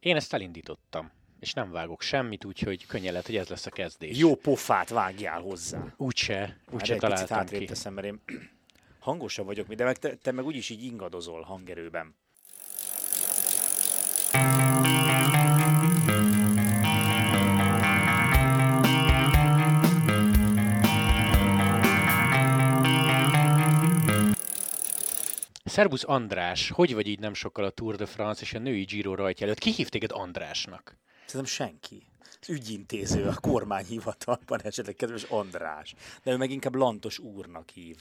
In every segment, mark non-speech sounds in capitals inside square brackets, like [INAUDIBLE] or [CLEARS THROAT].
Én ezt elindítottam, és nem vágok semmit, úgyhogy könnyen lehet, hogy ez lesz a kezdés. Jó pofát vágjál hozzá. Úgyse, úgyse egy picit találtam ki. teszem, mert én hangosabb vagyok, de meg te, te meg úgyis így ingadozol hangerőben. Szerbusz András, hogy vagy így nem sokkal a Tour de France és a női Giro rajtja előtt? Ki hív téged Andrásnak? Szerintem senki. Az ügyintéző a kormányhivatalban esetleg kedves András. De ő meg inkább Lantos úrnak hív.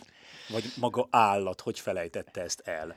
Vagy maga állat, hogy felejtette ezt el.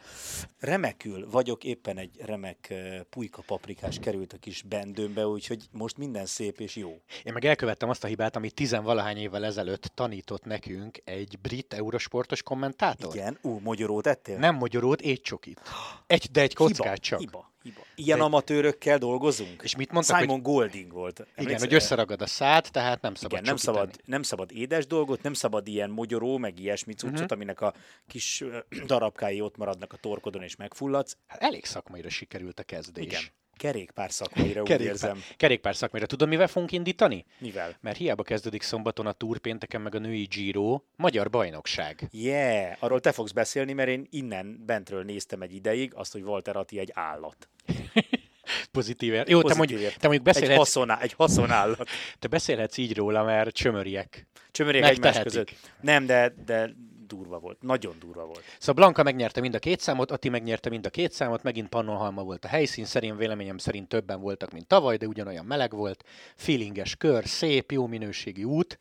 Remekül vagyok, éppen egy remek pulyka paprikás került a kis bendőmbe, úgyhogy most minden szép és jó. Én meg elkövettem azt a hibát, amit tizenvalahány évvel ezelőtt tanított nekünk egy brit eurosportos kommentátor. Igen, ú, magyarót ettél? Nem magyarót, étcsokit. Egy, de egy kockát hiba, csak. Hiba, hiba. Ilyen De- amatőrökkel dolgozunk? És mit mondtak, Simon Golding volt. Igen, Emlékszel? hogy összeragad a szád, tehát nem szabad Igen, nem szabad, nem szabad édes dolgot, nem szabad ilyen mogyoró, meg ilyesmi cuccot, uh-huh. aminek a kis [CLEARS THROAT] darabkái ott maradnak a torkodon, és megfulladsz. Hát elég szakmaira sikerült a kezdés. Igen. Kerékpár szakmaira úgy Kerékpár, érzem. kerékpár szakmaira. Tudod, mivel fogunk indítani? Mivel? Mert hiába kezdődik szombaton a Tour, pénteken meg a női Giro, magyar bajnokság. Yeah, arról te fogsz beszélni, mert én innen bentről néztem egy ideig azt, hogy Walter Atti egy állat. [LAUGHS] Pozitív. Jó, te Pozitív mondjuk, ért. te mondjuk Egy, beszélhetsz, haszoná, egy haszonállat. te beszélhetsz így róla, mert csömöriek. Csömörék egymás Megtehetik. között. Nem, de, de durva volt. Nagyon durva volt. Szóval Blanka megnyerte mind a két számot, Ati megnyerte mind a két számot, megint Pannonhalma volt a helyszín, szerint véleményem szerint többen voltak, mint tavaly, de ugyanolyan meleg volt, feelinges kör, szép, jó minőségi út,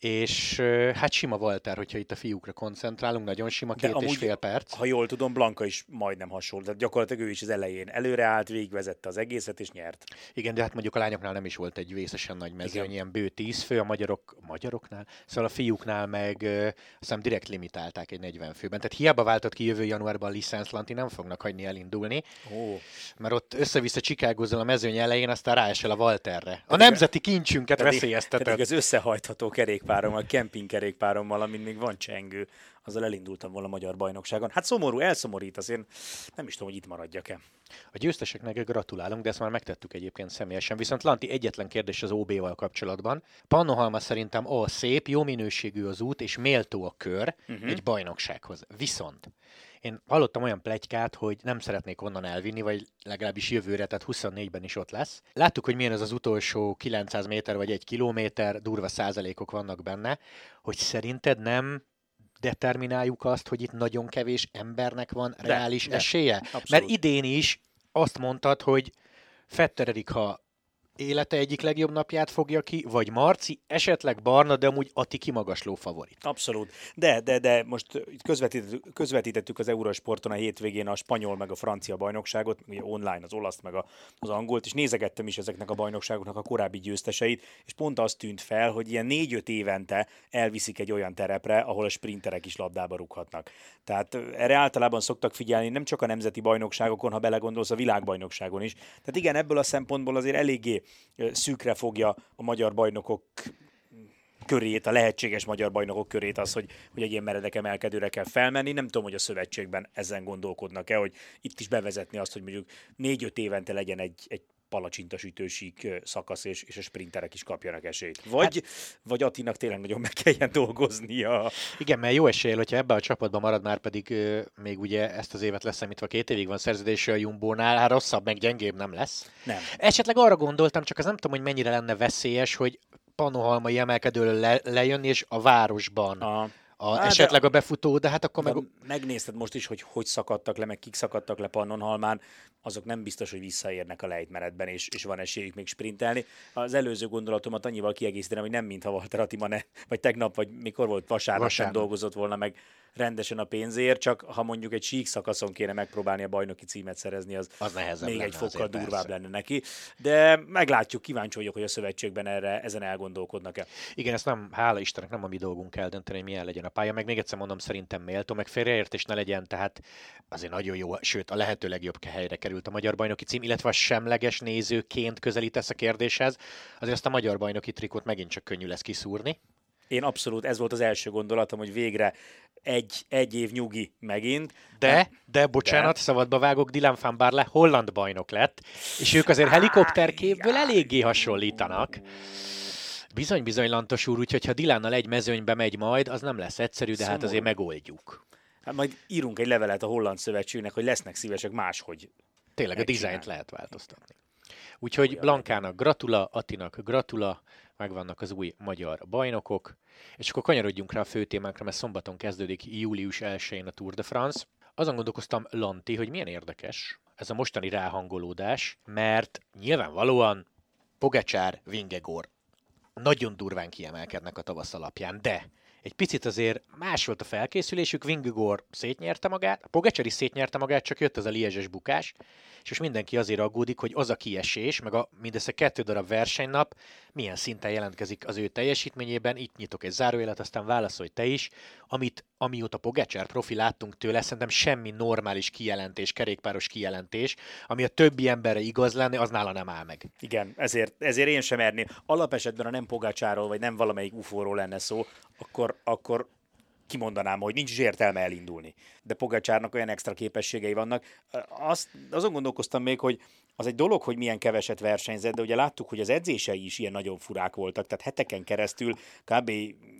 és hát sima Walter, hogyha itt a fiúkra koncentrálunk, nagyon sima, két és amúgy, fél perc. Ha jól tudom, Blanka is majdnem hasonló. Tehát gyakorlatilag ő is az elején előreállt, végigvezette az egészet, és nyert. Igen, de hát mondjuk a lányoknál nem is volt egy vészesen nagy mezőny, Igen. ilyen bő tíz fő, a magyarok, magyaroknál, szóval a fiúknál meg azt hiszem direkt limitálták egy 40 főben. Tehát hiába váltott ki jövő januárban a licenszlanti, nem fognak hagyni elindulni, Ó, mert ott össze-vissza csikágozol a mezőny elején, aztán ráesel a Walterre. A nemzeti kincsünket veszélyezteted. az összehajtható kerékpárommal, kempingkerékpárommal, amin még van csengő, azzal elindultam volna a magyar bajnokságon. Hát szomorú, elszomorít, az én nem is tudom, hogy itt maradjak-e. A győzteseknek gratulálunk, de ezt már megtettük egyébként személyesen. Viszont Lanti egyetlen kérdés az OB-val kapcsolatban. Pannohalma szerintem a szép, jó minőségű az út, és méltó a kör uh-huh. egy bajnoksághoz. Viszont én hallottam olyan plegykát, hogy nem szeretnék onnan elvinni, vagy legalábbis jövőre, tehát 24-ben is ott lesz. Láttuk, hogy milyen az az utolsó 900 méter vagy egy kilométer, durva százalékok vannak benne, hogy szerinted nem determináljuk azt, hogy itt nagyon kevés embernek van De, reális de. esélye? Abszolút. Mert idén is azt mondtad, hogy Fetter Erika élete egyik legjobb napját fogja ki, vagy Marci, esetleg Barna, de amúgy Ati kimagasló favorit. Abszolút. De, de, de most uh, itt közvetítettük, közvetítettük az Eurosporton a hétvégén a spanyol meg a francia bajnokságot, ugye online az olasz meg a, az angolt, és nézegettem is ezeknek a bajnokságoknak a korábbi győzteseit, és pont az tűnt fel, hogy ilyen négy-öt évente elviszik egy olyan terepre, ahol a sprinterek is labdába rúghatnak. Tehát ö, erre általában szoktak figyelni nem csak a nemzeti bajnokságokon, ha belegondolsz a világbajnokságon is. Tehát igen, ebből a szempontból azért eléggé szűkre fogja a magyar bajnokok körét, a lehetséges magyar bajnokok körét az, hogy, hogy egy ilyen meredek emelkedőre kell felmenni. Nem tudom, hogy a szövetségben ezen gondolkodnak-e, hogy itt is bevezetni azt, hogy mondjuk négy-öt évente legyen egy, egy palacsintasütősík ö, szakasz, és, és a sprinterek is kapjanak esélyt. Vagy, hát, vagy Attinak tényleg nagyon meg kelljen dolgoznia. Igen, mert jó eséllyel, hogyha ebbe a csapatban marad, már pedig még ugye ezt az évet leszámítva két évig van szerződése a Jumbónál, hát rosszabb, meg gyengébb nem lesz. Nem. Esetleg arra gondoltam, csak az nem tudom, hogy mennyire lenne veszélyes, hogy Panohalmai emelkedőről le, lejönni, és a városban a, A, Hát, de- esetleg a befutó, de hát akkor meg... meg... megnézted most is, hogy hogy szakadtak le, meg kik szakadtak le Pannonhalmán, azok nem biztos, hogy visszaérnek a lejtmenetben, és, és van esélyük még sprintelni. Az előző gondolatomat annyival kiegészíteném, hogy nem mintha Walter Attila ne, vagy tegnap, vagy mikor volt vasárnap, sem Vasárnap. dolgozott volna meg rendesen a pénzért, csak ha mondjuk egy sík szakaszon kéne megpróbálni a bajnoki címet szerezni, az, Az még egy fokkal durvább persze. lenne neki. De meglátjuk, kíváncsi vagyok, hogy a szövetségben erre, ezen elgondolkodnak-e. Igen, ezt nem, hála Istennek, nem a mi dolgunk eldönteni, hogy milyen legyen a pálya, meg még egyszer mondom, szerintem méltó, meg félreértés ne legyen, tehát azért nagyon jó, sőt a lehető legjobb helyre került a magyar bajnoki cím, illetve a semleges nézőként közelítesz a kérdéshez, azért azt a magyar bajnoki trikót megint csak könnyű lesz kiszúrni. Én abszolút, ez volt az első gondolatom, hogy végre egy, egy év nyugi megint. De, de bocsánat, de. szabadba vágok, Dylan van Barle holland bajnok lett, és ők azért helikopterképből eléggé hasonlítanak. Bizony, bizony, Lantos úr, úgyhogy ha Dilánnal egy mezőnybe megy majd, az nem lesz egyszerű, de Szomorú. hát azért megoldjuk. Hát majd írunk egy levelet a Holland Szövetségnek, hogy lesznek szívesek máshogy. Tényleg a dizájnt lehet változtatni. Úgyhogy Blankának gratula, Atinak gratula, megvannak az új magyar bajnokok, és akkor kanyarodjunk rá a fő témánkra, mert szombaton kezdődik július 1-én a Tour de France. Azon gondolkoztam, Lanti, hogy milyen érdekes ez a mostani ráhangolódás, mert nyilvánvalóan Pogacsár, Vingegor nagyon durván kiemelkednek a tavasz alapján, de egy picit azért más volt a felkészülésük, Vingegor szétnyerte magát, a Pogacsari szétnyerte magát, csak jött az a liezses bukás, és most mindenki azért aggódik, hogy az a kiesés, meg a mindössze kettő darab versenynap milyen szinten jelentkezik az ő teljesítményében. Itt nyitok egy zárójelet, aztán válaszolj te is. Amit amióta Pogacsár profi láttunk tőle, szerintem semmi normális kijelentés, kerékpáros kijelentés, ami a többi emberre igaz lenne, az nála nem áll meg. Igen, ezért, ezért én sem erném. Alapesetben, ha nem Pogácsáról, vagy nem valamelyik ufóról lenne szó, akkor, akkor kimondanám, hogy nincs is értelme elindulni. De Pogacsárnak olyan extra képességei vannak. Azt, azon gondolkoztam még, hogy az egy dolog, hogy milyen keveset versenyzett, de ugye láttuk, hogy az edzései is ilyen nagyon furák voltak, tehát heteken keresztül kb.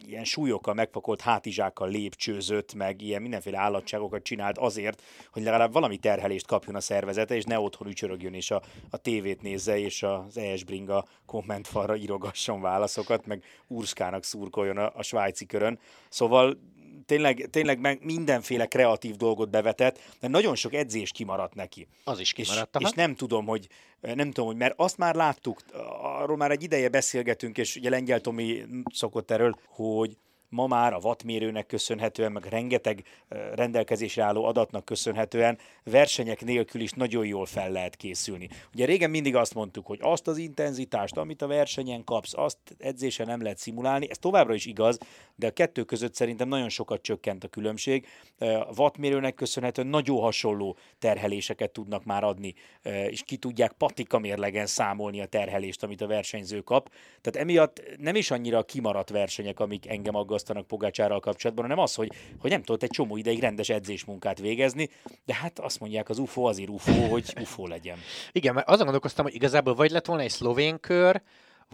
ilyen súlyokkal megpakolt hátizsákkal lépcsőzött, meg ilyen mindenféle állatságokat csinált azért, hogy legalább valami terhelést kapjon a szervezete, és ne otthon ücsörögjön, és a, a tévét nézze, és az ES Bringa kommentfalra írogasson válaszokat, meg Urszkának szurkoljon a, a svájci körön. Szóval tényleg, tényleg meg mindenféle kreatív dolgot bevetett, de nagyon sok edzés kimaradt neki. Az is kimaradt. És, és nem tudom, hogy nem tudom, hogy mert azt már láttuk, arról már egy ideje beszélgetünk, és ugye Lengyel Tomi szokott erről, hogy ma már a wattmérőnek köszönhetően, meg rengeteg rendelkezésre álló adatnak köszönhetően versenyek nélkül is nagyon jól fel lehet készülni. Ugye régen mindig azt mondtuk, hogy azt az intenzitást, amit a versenyen kapsz, azt edzésen nem lehet szimulálni, ez továbbra is igaz, de a kettő között szerintem nagyon sokat csökkent a különbség. A wattmérőnek köszönhetően nagyon hasonló terheléseket tudnak már adni, és ki tudják patika mérlegen számolni a terhelést, amit a versenyző kap. Tehát emiatt nem is annyira kimaradt versenyek, amik engem aggaszt aggasztanak Pogácsárral kapcsolatban, hanem az, hogy, hogy nem tudott egy csomó ideig rendes edzésmunkát végezni, de hát azt mondják az UFO azért UFO, hogy UFO legyen. Igen, mert azon gondolkoztam, hogy igazából vagy lett volna egy szlovén kör,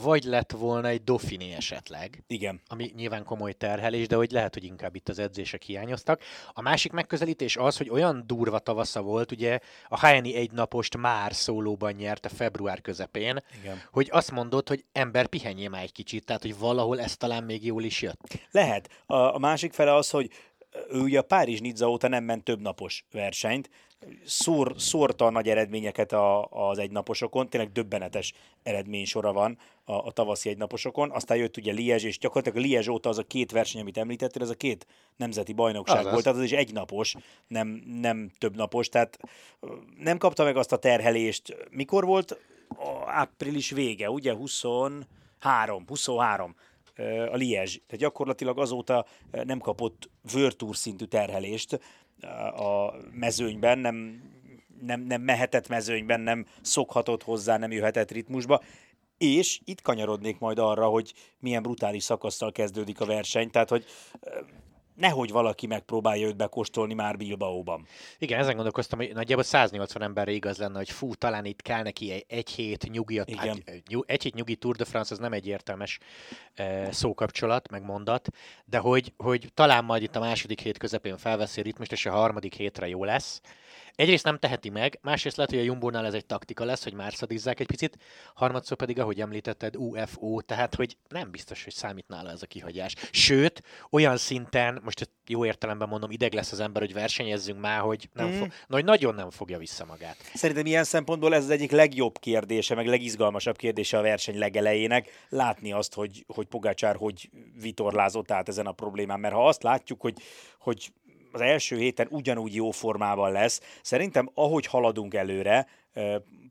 vagy lett volna egy Dauphiné esetleg. Igen. Ami nyilván komoly terhelés, de hogy lehet, hogy inkább itt az edzések hiányoztak. A másik megközelítés az, hogy olyan durva tavasza volt, ugye a HNI egy napost már szólóban nyerte február közepén, Igen. hogy azt mondod, hogy ember pihenjél már egy kicsit, tehát hogy valahol ez talán még jól is jött. Lehet. A, a másik fele az, hogy ő ugye a Párizs Nizza óta nem ment több napos versenyt, szór, szórta a nagy eredményeket a, az egynaposokon, tényleg döbbenetes eredménysora van a, a tavaszi egynaposokon, aztán jött ugye Liège, és gyakorlatilag a Liège óta az a két verseny, amit említettél, ez a két nemzeti bajnokság az volt, tehát az is egynapos, nem, nem több napos, tehát nem kapta meg azt a terhelést. Mikor volt? A április vége, ugye? 23, 23 a Liège. Tehát gyakorlatilag azóta nem kapott Virtúr szintű terhelést a mezőnyben, nem, nem, nem mehetett mezőnyben, nem szokhatott hozzá, nem jöhetett ritmusba. És itt kanyarodnék majd arra, hogy milyen brutális szakasztal kezdődik a verseny, tehát hogy nehogy valaki megpróbálja őt bekóstolni már Bilbaóban. Igen, ezen gondolkoztam, hogy nagyjából 180 emberre igaz lenne, hogy fú, talán itt kell neki egy, egy hét nyugi, Igen. Hát, egy hét nyugi Tour de France, az nem egy értelmes e, szókapcsolat, meg mondat, de hogy, hogy talán majd itt a második hét közepén felveszi ritmust, és a harmadik hétre jó lesz. Egyrészt nem teheti meg, másrészt lehet, hogy a Jumbónál ez egy taktika lesz, hogy már szadizzák egy picit, harmadszor pedig, ahogy említetted, UFO, tehát hogy nem biztos, hogy számít nála ez a kihagyás. Sőt, olyan szinten, most jó értelemben mondom, ideg lesz az ember, hogy versenyezzünk már, hogy, nem mm. fog, hogy nagyon nem fogja vissza magát. Szerintem ilyen szempontból ez az egyik legjobb kérdése, meg legizgalmasabb kérdése a verseny legelejének, látni azt, hogy, hogy Pogácsár hogy vitorlázott át ezen a problémán, mert ha azt látjuk, hogy, hogy az első héten ugyanúgy jó formában lesz. Szerintem, ahogy haladunk előre,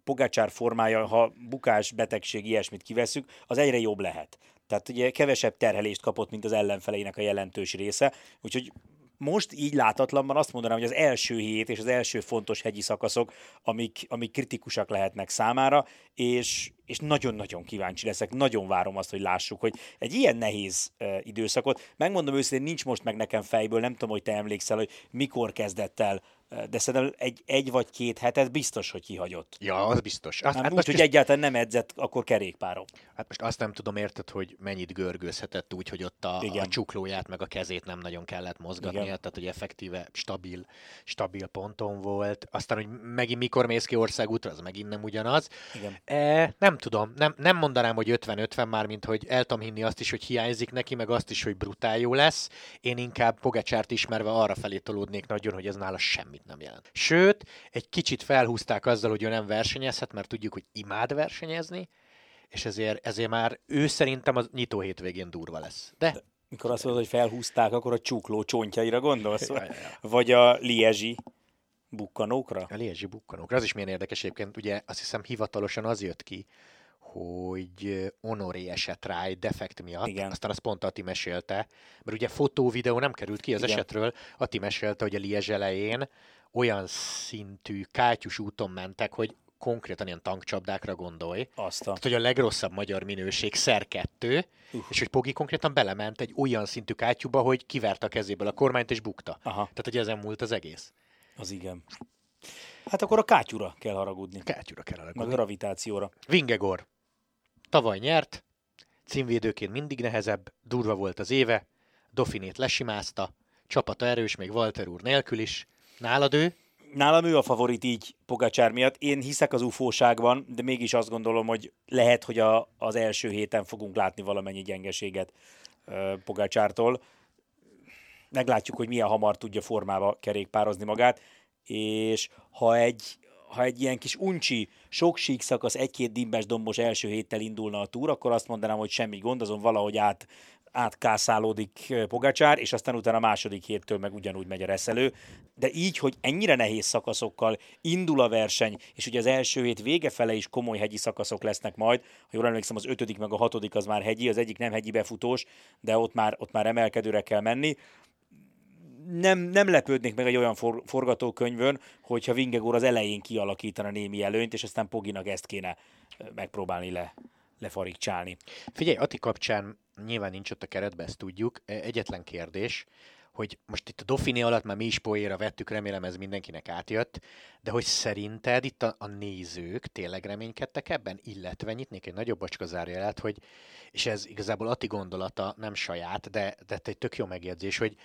Pogácsár formája, ha bukás, betegség, ilyesmit kiveszük, az egyre jobb lehet. Tehát ugye kevesebb terhelést kapott, mint az ellenfeleinek a jelentős része, úgyhogy most így látatlanban azt mondanám, hogy az első hét és az első fontos hegyi szakaszok, amik, amik kritikusak lehetnek számára, és, és nagyon-nagyon kíváncsi leszek, nagyon várom azt, hogy lássuk, hogy egy ilyen nehéz uh, időszakot, megmondom őszintén, nincs most meg nekem fejből, nem tudom, hogy te emlékszel, hogy mikor kezdett el de szerintem egy, egy vagy két hetet biztos, hogy kihagyott. Ja, az biztos. Azt, hát, most, hogy egyáltalán nem edzett, akkor kerékpárom. Hát most azt nem tudom, érted, hogy mennyit görgőzhetett úgy, hogy ott a, a csuklóját meg a kezét nem nagyon kellett mozgatnia, Igen. tehát hogy effektíve stabil, stabil ponton volt. Aztán, hogy megint mikor mész ki országútra, az megint nem ugyanaz. Igen. E, nem tudom, nem, nem mondanám, hogy 50-50 már, mint hogy el tudom hinni azt is, hogy hiányzik neki, meg azt is, hogy brutál jó lesz. Én inkább Pogacsárt ismerve arra felé tolódnék nagyon, hogy ez nála semmit nem jelent. Sőt, egy kicsit felhúzták azzal, hogy ő nem versenyezhet, mert tudjuk, hogy imád versenyezni, és ezért, ezért már ő szerintem az nyitó hétvégén durva lesz. De, De mikor azt mondod, hogy felhúzták, akkor a csukló csontjaira gondolsz? Vagy a liezsi bukkanókra? A liezsi bukkanókra. Az is milyen érdekes egyébként, ugye azt hiszem hivatalosan az jött ki, hogy Honoré esett rá egy defekt miatt, Igen. aztán azt pont Ati mesélte, mert ugye fotó, videó nem került ki az Igen. esetről, Ati mesélte, hogy a Liezs elején olyan szintű kátyus úton mentek, hogy konkrétan ilyen tankcsapdákra gondolj. Azt. Tehát, hogy a legrosszabb magyar minőség szer kettő, uh. és hogy Pogi konkrétan belement egy olyan szintű kátyúba, hogy kiverte a kezéből a kormányt és bukta. Aha. Tehát, hogy ezen múlt az egész. Az igen. Hát akkor a kátyúra kell haragudni. Kátyúra kell haragudni. Meg a gravitációra. Vingegor. Tavaly nyert, címvédőként mindig nehezebb, durva volt az éve, Dofinét lesimázta, csapata erős, még Walter úr nélkül is. Nálad ő? Nálam ő a favorit így Pogacsár miatt. Én hiszek az ufóságban, de mégis azt gondolom, hogy lehet, hogy a, az első héten fogunk látni valamennyi gyengeséget Pogacsártól. Meglátjuk, hogy milyen hamar tudja formába kerékpározni magát, és ha egy, ha egy ilyen kis uncsi, sok sík szakasz, egy-két dimbes dombos első héttel indulna a túr, akkor azt mondanám, hogy semmi gond, azon valahogy át, átkászálódik Pogacsár, és aztán utána a második héttől meg ugyanúgy megy a reszelő. De így, hogy ennyire nehéz szakaszokkal indul a verseny, és ugye az első hét vége fele is komoly hegyi szakaszok lesznek majd, ha jól emlékszem, az ötödik meg a hatodik az már hegyi, az egyik nem hegyi befutós, de ott már, ott már emelkedőre kell menni nem, nem lepődnék meg egy olyan for, forgatókönyvön, hogyha Vingegor az elején kialakítana némi előnyt, és aztán Poginak ezt kéne megpróbálni le, lefarigcsálni. Figyelj, Ati kapcsán nyilván nincs ott a keretben, ezt tudjuk. Egyetlen kérdés, hogy most itt a Dauphiné alatt már mi is poéra vettük, remélem ez mindenkinek átjött, de hogy szerinted itt a, a nézők tényleg reménykedtek ebben, illetve nyitnék egy nagyobb bacska zárjelet, hogy, és ez igazából Ati gondolata, nem saját, de, de egy tök jó megjegyzés, hogy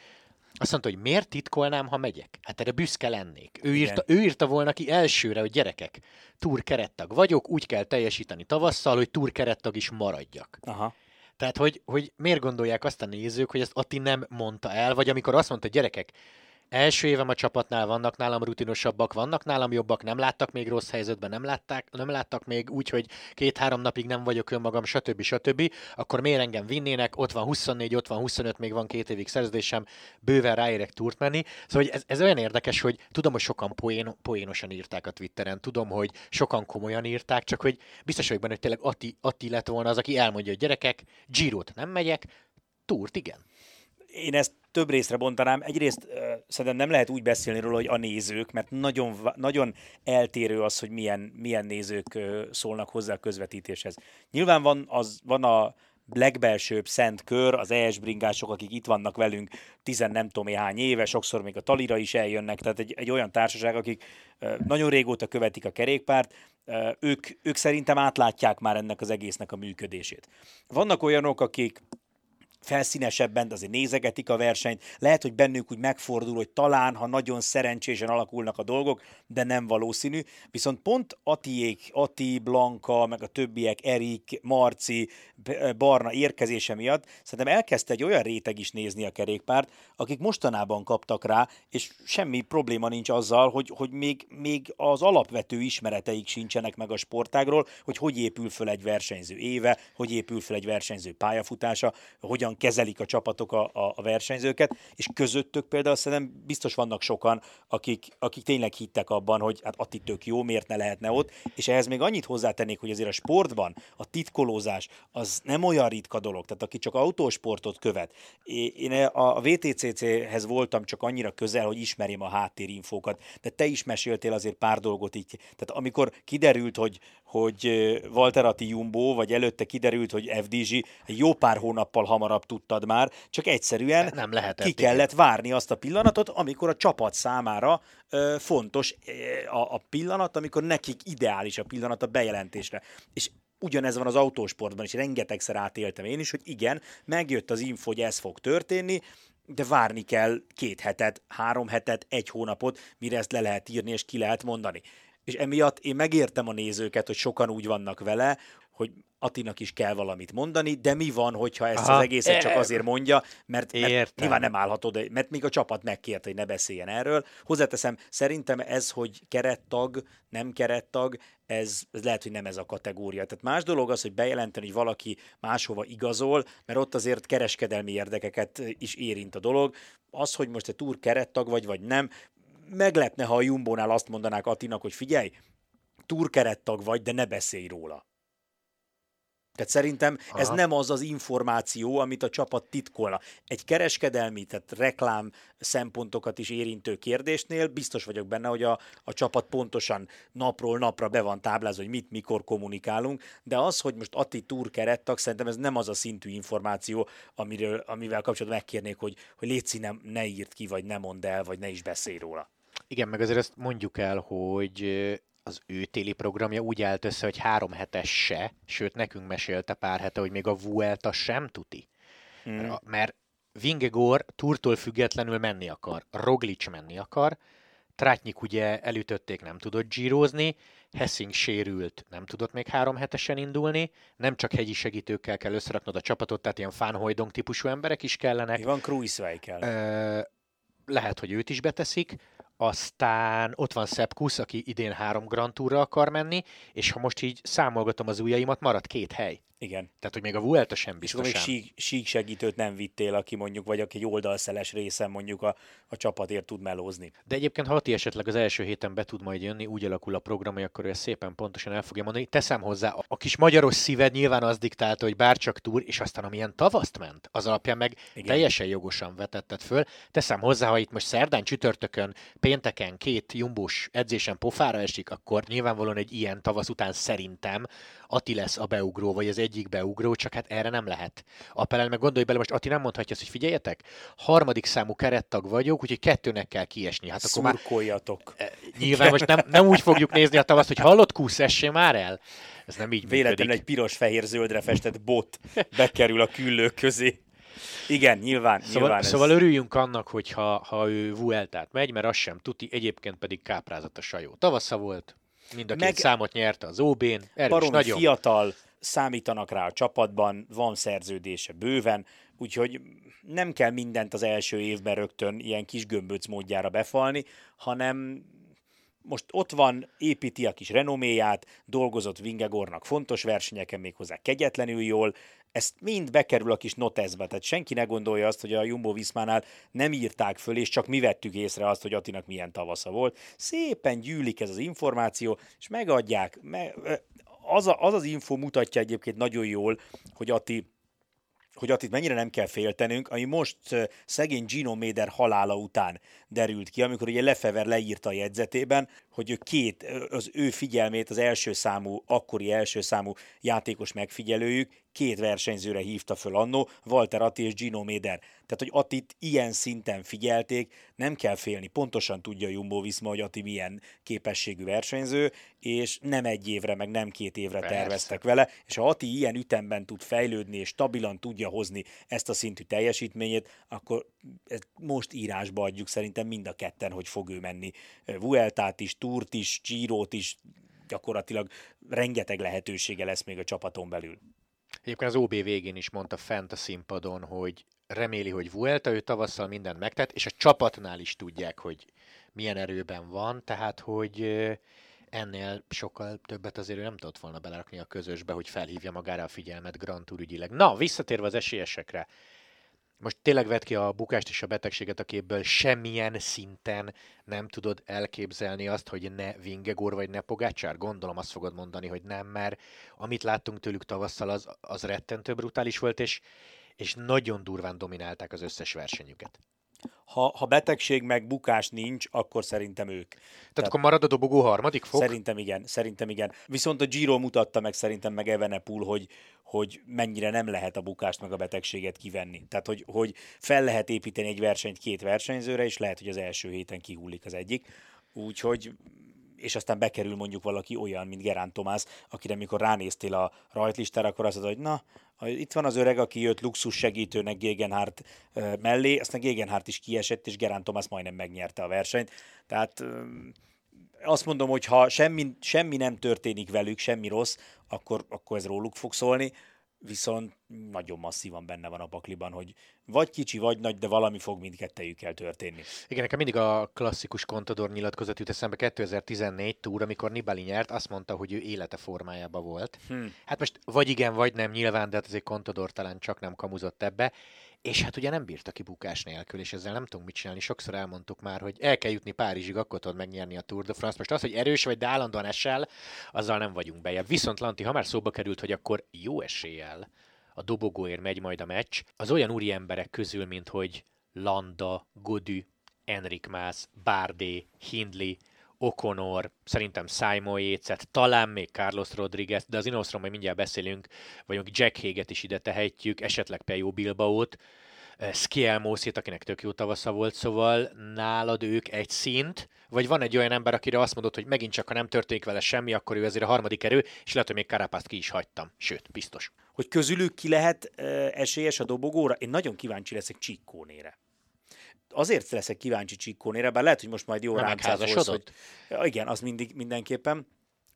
azt mondta, hogy miért titkolnám, ha megyek? Hát erre büszke lennék. Ő írta, ő írta volna ki elsőre, hogy gyerekek, túr kerettag vagyok, úgy kell teljesíteni tavasszal, hogy túr kerettag is maradjak. Aha. Tehát, hogy, hogy miért gondolják azt a nézők, hogy ezt Ati nem mondta el, vagy amikor azt mondta, gyerekek, Első évem a csapatnál vannak nálam rutinosabbak, vannak nálam jobbak, nem láttak még rossz helyzetben, nem látták, nem láttak még úgy, hogy két-három napig nem vagyok önmagam, stb. stb. Akkor miért engem vinnének, ott van 24, ott van 25, még van két évig szerződésem, bőven ráérek túrt menni. Szóval ez, ez olyan érdekes, hogy tudom, hogy sokan poén, poénosan írták a Twitteren, tudom, hogy sokan komolyan írták, csak hogy biztos vagyok benne, hogy tényleg Ati, Ati lett volna az, aki elmondja, hogy gyerekek, Girot nem megyek, túrt igen én ezt több részre bontanám. Egyrészt szerintem nem lehet úgy beszélni róla, hogy a nézők, mert nagyon, nagyon eltérő az, hogy milyen, milyen nézők szólnak hozzá a közvetítéshez. Nyilván van, az, van a legbelsőbb szent kör, az ES bringások, akik itt vannak velünk tizen nem tudom hány éve, sokszor még a Talira is eljönnek, tehát egy, egy olyan társaság, akik nagyon régóta követik a kerékpárt, ők, ők szerintem átlátják már ennek az egésznek a működését. Vannak olyanok, akik felszínesebben, de azért nézegetik a versenyt. Lehet, hogy bennük úgy megfordul, hogy talán, ha nagyon szerencsésen alakulnak a dolgok, de nem valószínű. Viszont pont Atiék, Ati, Blanka, meg a többiek, Erik, Marci, Barna érkezése miatt szerintem elkezdte egy olyan réteg is nézni a kerékpárt, akik mostanában kaptak rá, és semmi probléma nincs azzal, hogy, hogy még, még az alapvető ismereteik sincsenek meg a sportágról, hogy hogy épül föl egy versenyző éve, hogy épül föl egy versenyző pályafutása, hogyan hogyan kezelik a csapatok a, a, a versenyzőket, és közöttök például szerintem biztos vannak sokan, akik, akik tényleg hittek abban, hogy hát Atti tök jó, miért ne lehetne ott, és ehhez még annyit hozzátennék, hogy azért a sportban a titkolózás az nem olyan ritka dolog, tehát aki csak autósportot követ. Én a VTCC-hez voltam csak annyira közel, hogy ismerjem a háttérinfókat, de te is meséltél azért pár dolgot így. Tehát amikor kiderült, hogy, hogy Walter Atti Jumbo, vagy előtte kiderült, hogy FDG, egy jó pár hónappal hamarabb tudtad már, csak egyszerűen nem lehet ki kellett várni azt a pillanatot, amikor a csapat számára ö, fontos a, a pillanat, amikor nekik ideális a pillanat a bejelentésre. És ugyanez van az autósportban is, rengetegszer átéltem én is, hogy igen, megjött az info, hogy ez fog történni, de várni kell két hetet, három hetet, egy hónapot, mire ezt le lehet írni és ki lehet mondani. És emiatt én megértem a nézőket, hogy sokan úgy vannak vele, hogy Atinak is kell valamit mondani, de mi van, hogyha ezt Aha, az egészet csak azért mondja, mert, mert nyilván nem állhatod, mert még a csapat megkérte, hogy ne beszéljen erről. Hozzáteszem, szerintem ez, hogy kerettag, nem kerettag, ez, ez lehet, hogy nem ez a kategória. Tehát más dolog az, hogy bejelenteni, hogy valaki máshova igazol, mert ott azért kereskedelmi érdekeket is érint a dolog. Az, hogy most a túr kerettag vagy, vagy nem, meglepne, ha a Jumbónál azt mondanák Atinak, hogy figyelj, túrkerettag vagy, de ne beszélj róla. Tehát szerintem Aha. ez nem az az információ, amit a csapat titkolna. Egy kereskedelmi, tehát reklám szempontokat is érintő kérdésnél biztos vagyok benne, hogy a, a csapat pontosan napról napra be van táblázva, hogy mit, mikor kommunikálunk, de az, hogy most Ati Túr kerettag, szerintem ez nem az a szintű információ, amiről, amivel kapcsolatban megkérnék, hogy, hogy létszi, nem, ne írt ki, vagy ne mondd el, vagy ne is beszélj róla. Igen, meg azért ezt mondjuk el, hogy az ő téli programja úgy állt össze, hogy három hetes se, sőt nekünk mesélte pár hete, hogy még a Vuelta sem tuti. Mm. Mert Vingegor túrtól függetlenül menni akar, Roglic menni akar, Trátnyik ugye elütötték, nem tudott gyírozni, Hessing sérült, nem tudott még három hetesen indulni, nem csak hegyi segítőkkel kell összeraknod a csapatot, tehát ilyen fánhojdong típusú emberek is kellenek. Van Kruiswijk kell. lehet, hogy őt is beteszik aztán ott van Szepkusz, aki idén három Grand Tourra akar menni, és ha most így számolgatom az ujjaimat, marad két hely. Igen. Tehát, hogy még a Vuelta sem biztos. És még sík, sík segítőt nem vittél, aki mondjuk, vagy aki egy oldalszeles részen mondjuk a, a csapatért tud melózni. De egyébként, ha Ati esetleg az első héten be tud majd jönni, úgy alakul a program, hogy akkor ő szépen pontosan el fogja mondani. Teszem hozzá, a kis magyaros szíved nyilván az diktálta, hogy bárcsak túr, és aztán amilyen tavaszt ment, az alapján meg Igen. teljesen jogosan vetetted föl. Teszem hozzá, ha itt most szerdán, csütörtökön, pénteken két jumbós edzésen pofára esik, akkor nyilvánvalóan egy ilyen tavasz után szerintem Ati lesz a beugró, vagy az egyik beugró, csak hát erre nem lehet. Appellel meg gondolj bele, most Ati nem mondhatja azt, hogy figyeljetek, harmadik számú kerettag vagyok, úgyhogy kettőnek kell kiesni. Hát akkor. Már, nyilván most nem, nem úgy fogjuk nézni a tavaszt, hogy hallott kúsz, essé már el. Ez nem így Véletlenül egy piros-fehér-zöldre festett bot bekerül a küllők közé. Igen, nyilván. Szóval, nyilván ez... szóval örüljünk annak, hogyha ha ő Vueltát megy, mert az sem tuti, egyébként pedig káprázat a sajó. Tavasza volt, Mind a két Meg... számot nyerte az OB-n. Erős, nagyon. fiatal, számítanak rá a csapatban, van szerződése bőven, úgyhogy nem kell mindent az első évben rögtön ilyen kis gömböc módjára befalni, hanem most ott van, építi a kis renoméját, dolgozott Vingegornak fontos versenyeken méghozzá kegyetlenül jól, ezt mind bekerül a kis notezbe, tehát senki ne gondolja azt, hogy a Jumbo Viszmánál nem írták föl, és csak mi vettük észre azt, hogy Atinak milyen tavasza volt. Szépen gyűlik ez az információ, és megadják. Me, az, a, az az info mutatja egyébként nagyon jól, hogy Ati hogy Attit mennyire nem kell féltenünk, ami most szegény Gino Méder halála után derült ki, amikor ugye Lefever leírta a jegyzetében, hogy ő két, az ő figyelmét az első számú, akkori első számú játékos megfigyelőjük két versenyzőre hívta föl annó, Walter Atti és Gino Méder. Tehát, hogy Attit ilyen szinten figyelték, nem kell félni. Pontosan tudja Jumbo Viszma, hogy Atti milyen képességű versenyző, és nem egy évre, meg nem két évre Persze. terveztek vele, és ha Atti ilyen ütemben tud fejlődni, és stabilan tudja hozni ezt a szintű teljesítményét, akkor ezt most írásba adjuk szerintem mind a ketten, hogy fog ő menni. Vueltát is, Tourt is, Girot is, gyakorlatilag rengeteg lehetősége lesz még a csapaton belül. Egyébként az OB végén is mondta fent a színpadon, hogy reméli, hogy Vuelta, ő tavasszal mindent megtett, és a csapatnál is tudják, hogy milyen erőben van, tehát hogy ennél sokkal többet azért ő nem tudott volna belerakni a közösbe, hogy felhívja magára a figyelmet Grand Tour ügyileg. Na, visszatérve az esélyesekre. Most tényleg vett ki a bukást és a betegséget a képből, semmilyen szinten nem tudod elképzelni azt, hogy ne Vingegor vagy ne Pogácsár? Gondolom azt fogod mondani, hogy nem, mert amit láttunk tőlük tavasszal, az, az rettentő brutális volt, és, és nagyon durván dominálták az összes versenyüket ha, ha betegség meg bukás nincs, akkor szerintem ők. Tehát, Tehát akkor marad a dobogó harmadik fok? Szerintem igen, szerintem igen. Viszont a Giro mutatta meg szerintem meg Evenepul, hogy, hogy mennyire nem lehet a bukást meg a betegséget kivenni. Tehát, hogy, hogy fel lehet építeni egy versenyt két versenyzőre, és lehet, hogy az első héten kihullik az egyik. Úgyhogy és aztán bekerül mondjuk valaki olyan, mint Gerán Tomás, akire mikor ránéztél a rajtlistára, akkor azt mondod, hogy na, itt van az öreg, aki jött luxus segítőnek Gegenhardt mellé, aztán Gegenhardt is kiesett, és Gerán Tomás majdnem megnyerte a versenyt. Tehát azt mondom, hogy ha semmi, semmi nem történik velük, semmi rossz, akkor, akkor ez róluk fog szólni viszont nagyon masszívan benne van a pakliban, hogy vagy kicsi, vagy nagy, de valami fog mindkettejükkel történni. Igen, nekem mindig a klasszikus kontador nyilatkozat jut eszembe 2014 túr, amikor Nibali nyert, azt mondta, hogy ő élete formájában volt. Hmm. Hát most vagy igen, vagy nem nyilván, de hát azért kontador talán csak nem kamuzott ebbe. És hát ugye nem bírta ki bukás nélkül, és ezzel nem tudunk mit csinálni. Sokszor elmondtuk már, hogy el kell jutni Párizsig, akkor tudod megnyerni a Tour de France. Most az, hogy erős vagy, de állandóan esel, azzal nem vagyunk bejebb. Viszont Lanti, ha már szóba került, hogy akkor jó eséllyel a dobogóért megy majd a meccs, az olyan úri emberek közül, mint hogy Landa, Godű, Enrik Mász, Bárdé, Hindley, Okonor, szerintem Simon Yates-et, talán még Carlos Rodriguez, de az Inosról majd mindjárt beszélünk, vagy Jack Haget is ide tehetjük, esetleg Pejo Bilbaót, eh, Skielmószét, akinek tök jó tavasza volt, szóval nálad ők egy szint, vagy van egy olyan ember, akire azt mondod, hogy megint csak, ha nem történik vele semmi, akkor ő ezért a harmadik erő, és lehet, hogy még Karapászt ki is hagytam. Sőt, biztos. Hogy közülük ki lehet e, esélyes a dobogóra? Én nagyon kíváncsi leszek Csikkónére azért leszek kíváncsi Csikkónére, bár lehet, hogy most majd jó rám hogy... Igen, az mindig, mindenképpen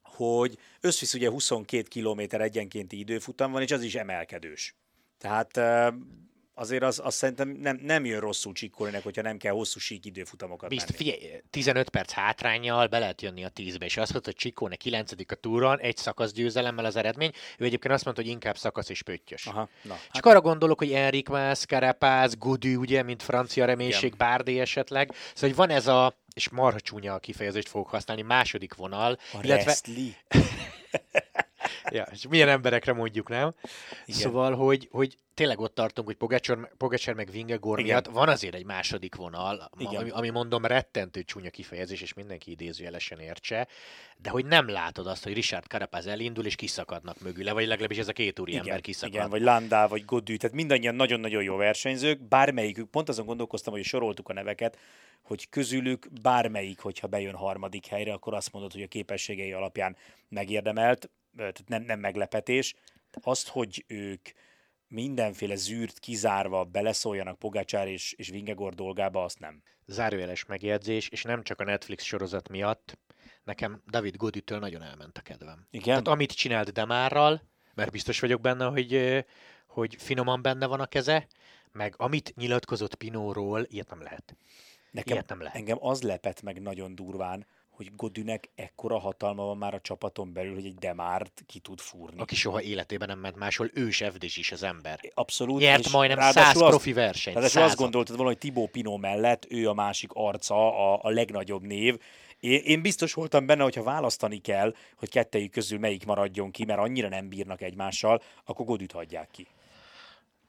hogy összvisz ugye 22 km egyenkénti időfutam van, és az is emelkedős. Tehát azért az, az szerintem nem, nem jön rosszul Csikkorinek, hogyha nem kell hosszú sík időfutamokat Bizt, menni. Figyelj, 15 perc hátrányjal be lehet jönni a 10-be, és azt mondta, hogy Csikkónek 9 a túron, egy szakasz győzelemmel az eredmény. Ő egyébként azt mondta, hogy inkább szakasz és pöttyös. Aha, na, Csak hát... arra gondolok, hogy Enrik Mász, Carapaz, Gudu, ugye, mint francia reménység, Bárdé esetleg. Szóval, hogy van ez a, és marha csúnya a kifejezést fogok használni, második vonal. A illetve... [LAUGHS] ja, és milyen emberekre mondjuk, nem? Igen. Szóval, hogy, hogy tényleg ott tartunk, hogy Pogacar, Pogacar meg Vingegor miatt van azért egy második vonal, Igen. Ami, ami mondom rettentő csúnya kifejezés, és mindenki idézőjelesen értse, de hogy nem látod azt, hogy Richard Carapaz elindul, és kiszakadnak mögüle, vagy legalábbis ez a két úri Igen. ember kiszakad. Igen, vagy Landá, vagy Godű, tehát mindannyian nagyon-nagyon jó versenyzők, bármelyikük, pont azon gondolkoztam, hogy soroltuk a neveket, hogy közülük bármelyik, hogyha bejön harmadik helyre, akkor azt mondod, hogy a képességei alapján megérdemelt, tehát nem, nem meglepetés. Azt, hogy ők mindenféle zűrt kizárva beleszóljanak Pogácsár és, és Vingegor dolgába, azt nem. Zárójeles megjegyzés, és nem csak a Netflix sorozat miatt, nekem David Goditől nagyon elment a kedvem. Igen? Tehát amit csinált Demárral, mert biztos vagyok benne, hogy, hogy finoman benne van a keze, meg amit nyilatkozott Pinóról, ilyet nem lehet. Nekem, ilyet nem lehet. Engem az lepett meg nagyon durván, hogy Godünek ekkora hatalma van már a csapaton belül, hogy egy Demárt ki tud fúrni. Aki soha életében nem ment máshol, ősevdés is az ember. Abszolút. Nyert majdnem száz profi versenyt. Tehát azt gondoltad volna, hogy Tibó Pino mellett ő a másik arca, a, a legnagyobb név, én, én biztos voltam benne, hogyha választani kell, hogy kettejük közül melyik maradjon ki, mert annyira nem bírnak egymással, akkor Godüt hagyják ki.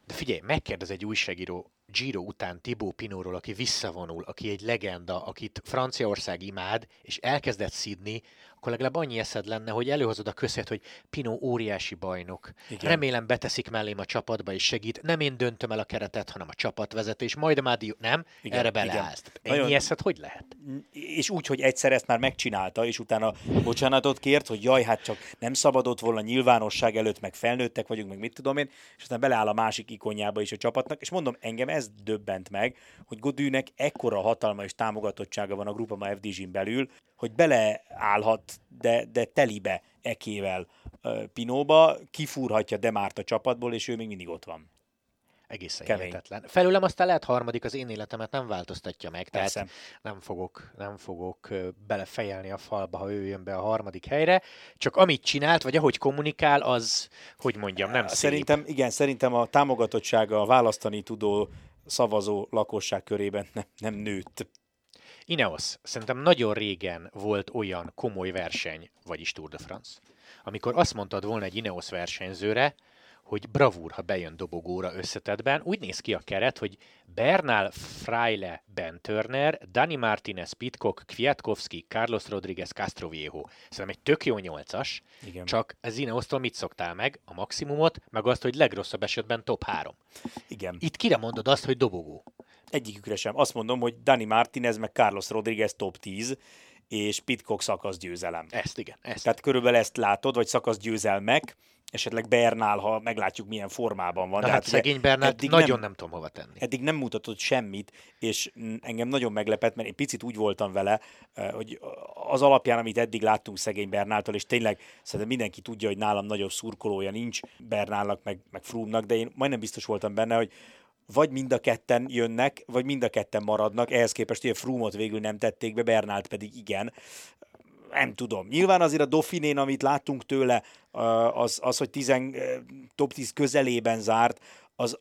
De figyelj, megkérdez egy újságíró Giro után Tibó Pinóról, aki visszavonul, aki egy legenda, akit Franciaország imád, és elkezdett szidni, akkor legalább annyi eszed lenne, hogy előhozod a közhet, hogy Pino óriási bajnok. Igen. Remélem beteszik mellém a csapatba és segít. Nem én döntöm el a keretet, hanem a csapatvezetés. Majd Mádi... Nem? Igen, Erre beleállsz. Ennyi Nagyon... eszed hogy lehet? És úgy, hogy egyszer ezt már megcsinálta, és utána bocsánatot kért, hogy jaj, hát csak nem szabadott volna nyilvánosság előtt, meg felnőttek vagyunk, meg mit tudom én, és aztán beleáll a másik ikonjába is a csapatnak, és mondom, engem ez döbbent meg, hogy Godűnek ekkora hatalma és támogatottsága van a Grupama FDZ-n belül, hogy beleállhat, de, de telibe ekével Pinóba, kifúrhatja Demárt a csapatból, és ő még mindig ott van. Egészen Kemény. hihetetlen. Felőlem aztán lehet harmadik, az én életemet nem változtatja meg, tehát Persze. nem fogok, nem fogok belefejelni a falba, ha ő jön be a harmadik helyre. Csak amit csinált, vagy ahogy kommunikál, az, hogy mondjam, nem szép. Szerintem, igen, szerintem a támogatottsága a választani tudó szavazó lakosság körében nem, nem nőtt. Ineos, szerintem nagyon régen volt olyan komoly verseny, vagyis Tour de France, amikor azt mondtad volna egy Ineos versenyzőre, hogy bravúr, ha bejön dobogóra összetetben. Úgy néz ki a keret, hogy Bernal, Fraile, Ben Turner, Dani Martinez, Pitcock, Kwiatkowski, Carlos Rodriguez, Castroviejo. Szerintem egy tök jó nyolcas, Igen. csak az Ineostól mit szoktál meg? A maximumot, meg azt, hogy legrosszabb esetben top 3. Igen. Itt kire mondod azt, hogy dobogó? Egyikükre sem. Azt mondom, hogy Dani Martinez meg Carlos Rodriguez top 10, és Pitcock szakasz győzelem. Ezt igen, ezt. Tehát körülbelül ezt látod, vagy szakasz győzelmek, esetleg Bernál, ha meglátjuk milyen formában van. Na hát ugye szegény Bernát eddig nagyon nem, nem tudom hova tenni. eddig nem mutatott semmit, és engem nagyon meglepett, mert én picit úgy voltam vele, hogy az alapján, amit eddig láttunk szegény Bernáltól, és tényleg szerintem mindenki tudja, hogy nálam nagyobb szurkolója nincs Bernálnak, meg, meg Froome-nak, de én majdnem biztos voltam benne, hogy vagy mind a ketten jönnek, vagy mind a ketten maradnak, ehhez képest ugye Froome-ot végül nem tették be, Bernált pedig igen. Nem tudom. Nyilván azért a Dauphinén, amit láttunk tőle, az, az hogy tizen, eh, top 10 közelében zárt, az,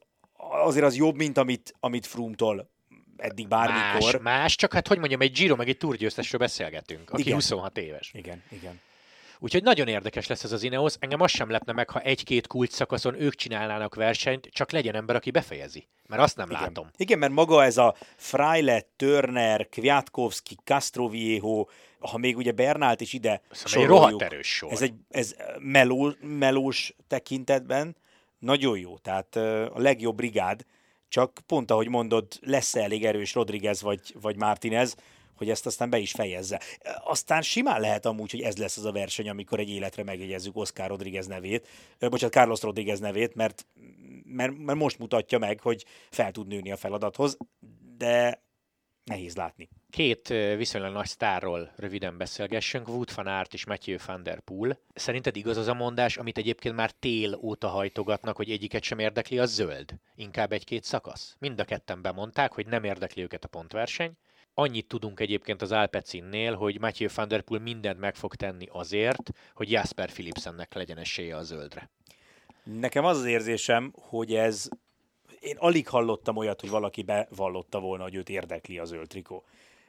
azért az jobb, mint amit, amit Froome-tól eddig bármikor. Más, más, csak hát hogy mondjam, egy Giro meg egy Tour győztesről beszélgetünk, aki Igen. 26 éves. Igen, igen. Úgyhogy nagyon érdekes lesz ez az Ineos. Engem az sem lepne meg, ha egy-két kulcs szakaszon ők csinálnának versenyt, csak legyen ember, aki befejezi. Mert azt nem Igen. látom. Igen, mert maga ez a Fraile, Turner, Kwiatkowski, Castroviejo, ha még ugye Bernált is ide Szóval egy rohadt erős sor. Ez egy ez meló, melós tekintetben nagyon jó, tehát a legjobb brigád, csak pont ahogy mondod, lesz elég erős Rodriguez vagy, vagy Martinez, hogy ezt aztán be is fejezze. Aztán simán lehet amúgy, hogy ez lesz az a verseny, amikor egy életre megjegyezzük Oscar Rodriguez nevét, bocsánat, Carlos Rodriguez nevét, mert, mert, mert most mutatja meg, hogy fel tud nőni a feladathoz, de nehéz látni. Két viszonylag nagy sztárról röviden beszélgessünk, Wood van Aert és Matthew van der Poel. Szerinted igaz az a mondás, amit egyébként már tél óta hajtogatnak, hogy egyiket sem érdekli a zöld? Inkább egy-két szakasz? Mind a ketten bemondták, hogy nem érdekli őket a pontverseny. Annyit tudunk egyébként az Alpecinnél, hogy Matthew van der Poel mindent meg fog tenni azért, hogy Jasper Philipsennek legyen esélye a zöldre. Nekem az az érzésem, hogy ez, én alig hallottam olyat, hogy valaki bevallotta volna, hogy őt érdekli a zöld trikó.